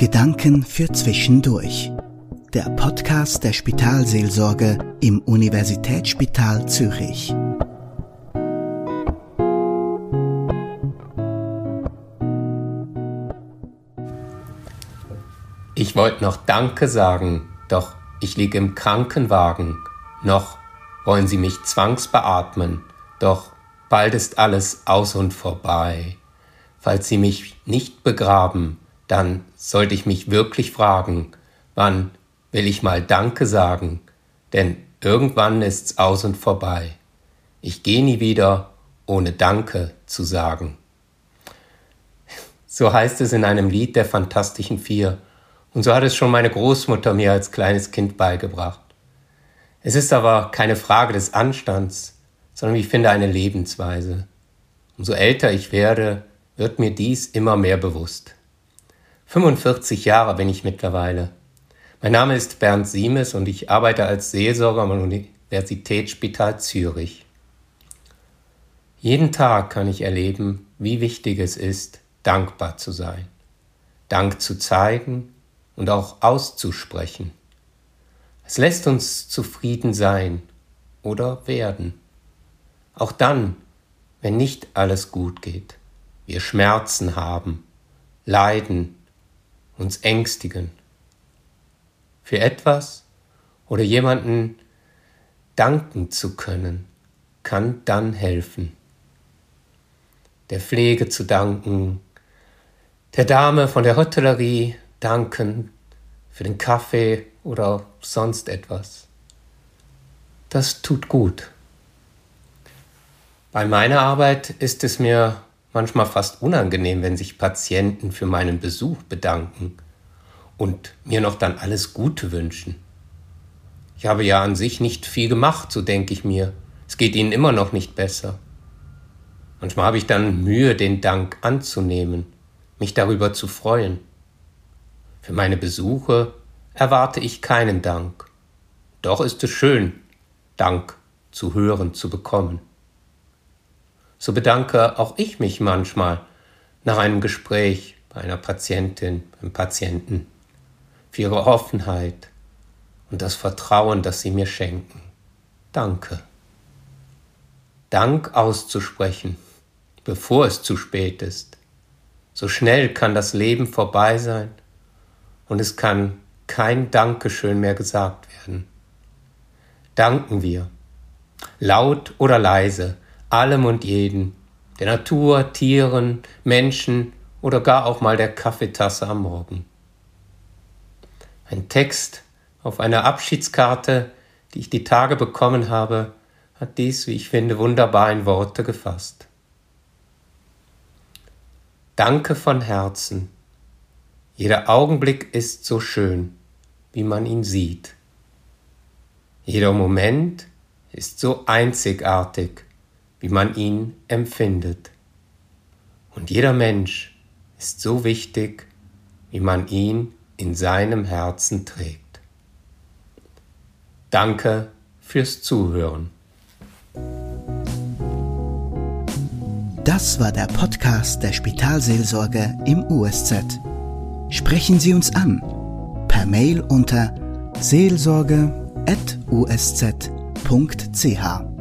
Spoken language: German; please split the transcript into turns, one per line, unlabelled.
Gedanken für Zwischendurch. Der Podcast der Spitalseelsorge im Universitätsspital Zürich.
Ich wollte noch Danke sagen, doch ich liege im Krankenwagen. Noch wollen sie mich zwangsbeatmen, doch bald ist alles aus und vorbei. Falls sie mich nicht begraben, dann sollte ich mich wirklich fragen, wann will ich mal Danke sagen, denn irgendwann ist's aus und vorbei. Ich gehe nie wieder, ohne Danke zu sagen. So heißt es in einem Lied der Fantastischen Vier, und so hat es schon meine Großmutter mir als kleines Kind beigebracht. Es ist aber keine Frage des Anstands, sondern ich finde eine Lebensweise. Umso älter ich werde, wird mir dies immer mehr bewusst. 45 Jahre bin ich mittlerweile. Mein Name ist Bernd Siemes und ich arbeite als Seelsorger am Universitätsspital Zürich. Jeden Tag kann ich erleben, wie wichtig es ist, dankbar zu sein, Dank zu zeigen und auch auszusprechen. Es lässt uns zufrieden sein oder werden. Auch dann, wenn nicht alles gut geht, wir Schmerzen haben, leiden, uns ängstigen. Für etwas oder jemanden danken zu können, kann dann helfen. Der Pflege zu danken, der Dame von der Hotellerie danken für den Kaffee oder sonst etwas. Das tut gut. Bei meiner Arbeit ist es mir manchmal fast unangenehm, wenn sich Patienten für meinen Besuch bedanken und mir noch dann alles Gute wünschen. Ich habe ja an sich nicht viel gemacht, so denke ich mir. Es geht ihnen immer noch nicht besser. Manchmal habe ich dann Mühe, den Dank anzunehmen, mich darüber zu freuen. Für meine Besuche erwarte ich keinen Dank. Doch ist es schön, Dank zu hören, zu bekommen so bedanke auch ich mich manchmal nach einem Gespräch bei einer Patientin, beim Patienten, für ihre Offenheit und das Vertrauen, das sie mir schenken. Danke. Dank auszusprechen, bevor es zu spät ist. So schnell kann das Leben vorbei sein und es kann kein Dankeschön mehr gesagt werden. Danken wir, laut oder leise, allem und jeden, der Natur, Tieren, Menschen oder gar auch mal der Kaffeetasse am Morgen. Ein Text auf einer Abschiedskarte, die ich die Tage bekommen habe, hat dies, wie ich finde, wunderbar in Worte gefasst. Danke von Herzen. Jeder Augenblick ist so schön, wie man ihn sieht. Jeder Moment ist so einzigartig, wie man ihn empfindet. Und jeder Mensch ist so wichtig, wie man ihn in seinem Herzen trägt. Danke fürs Zuhören.
Das war der Podcast der Spitalseelsorge im USZ. Sprechen Sie uns an per Mail unter seelsorge.usz.ch.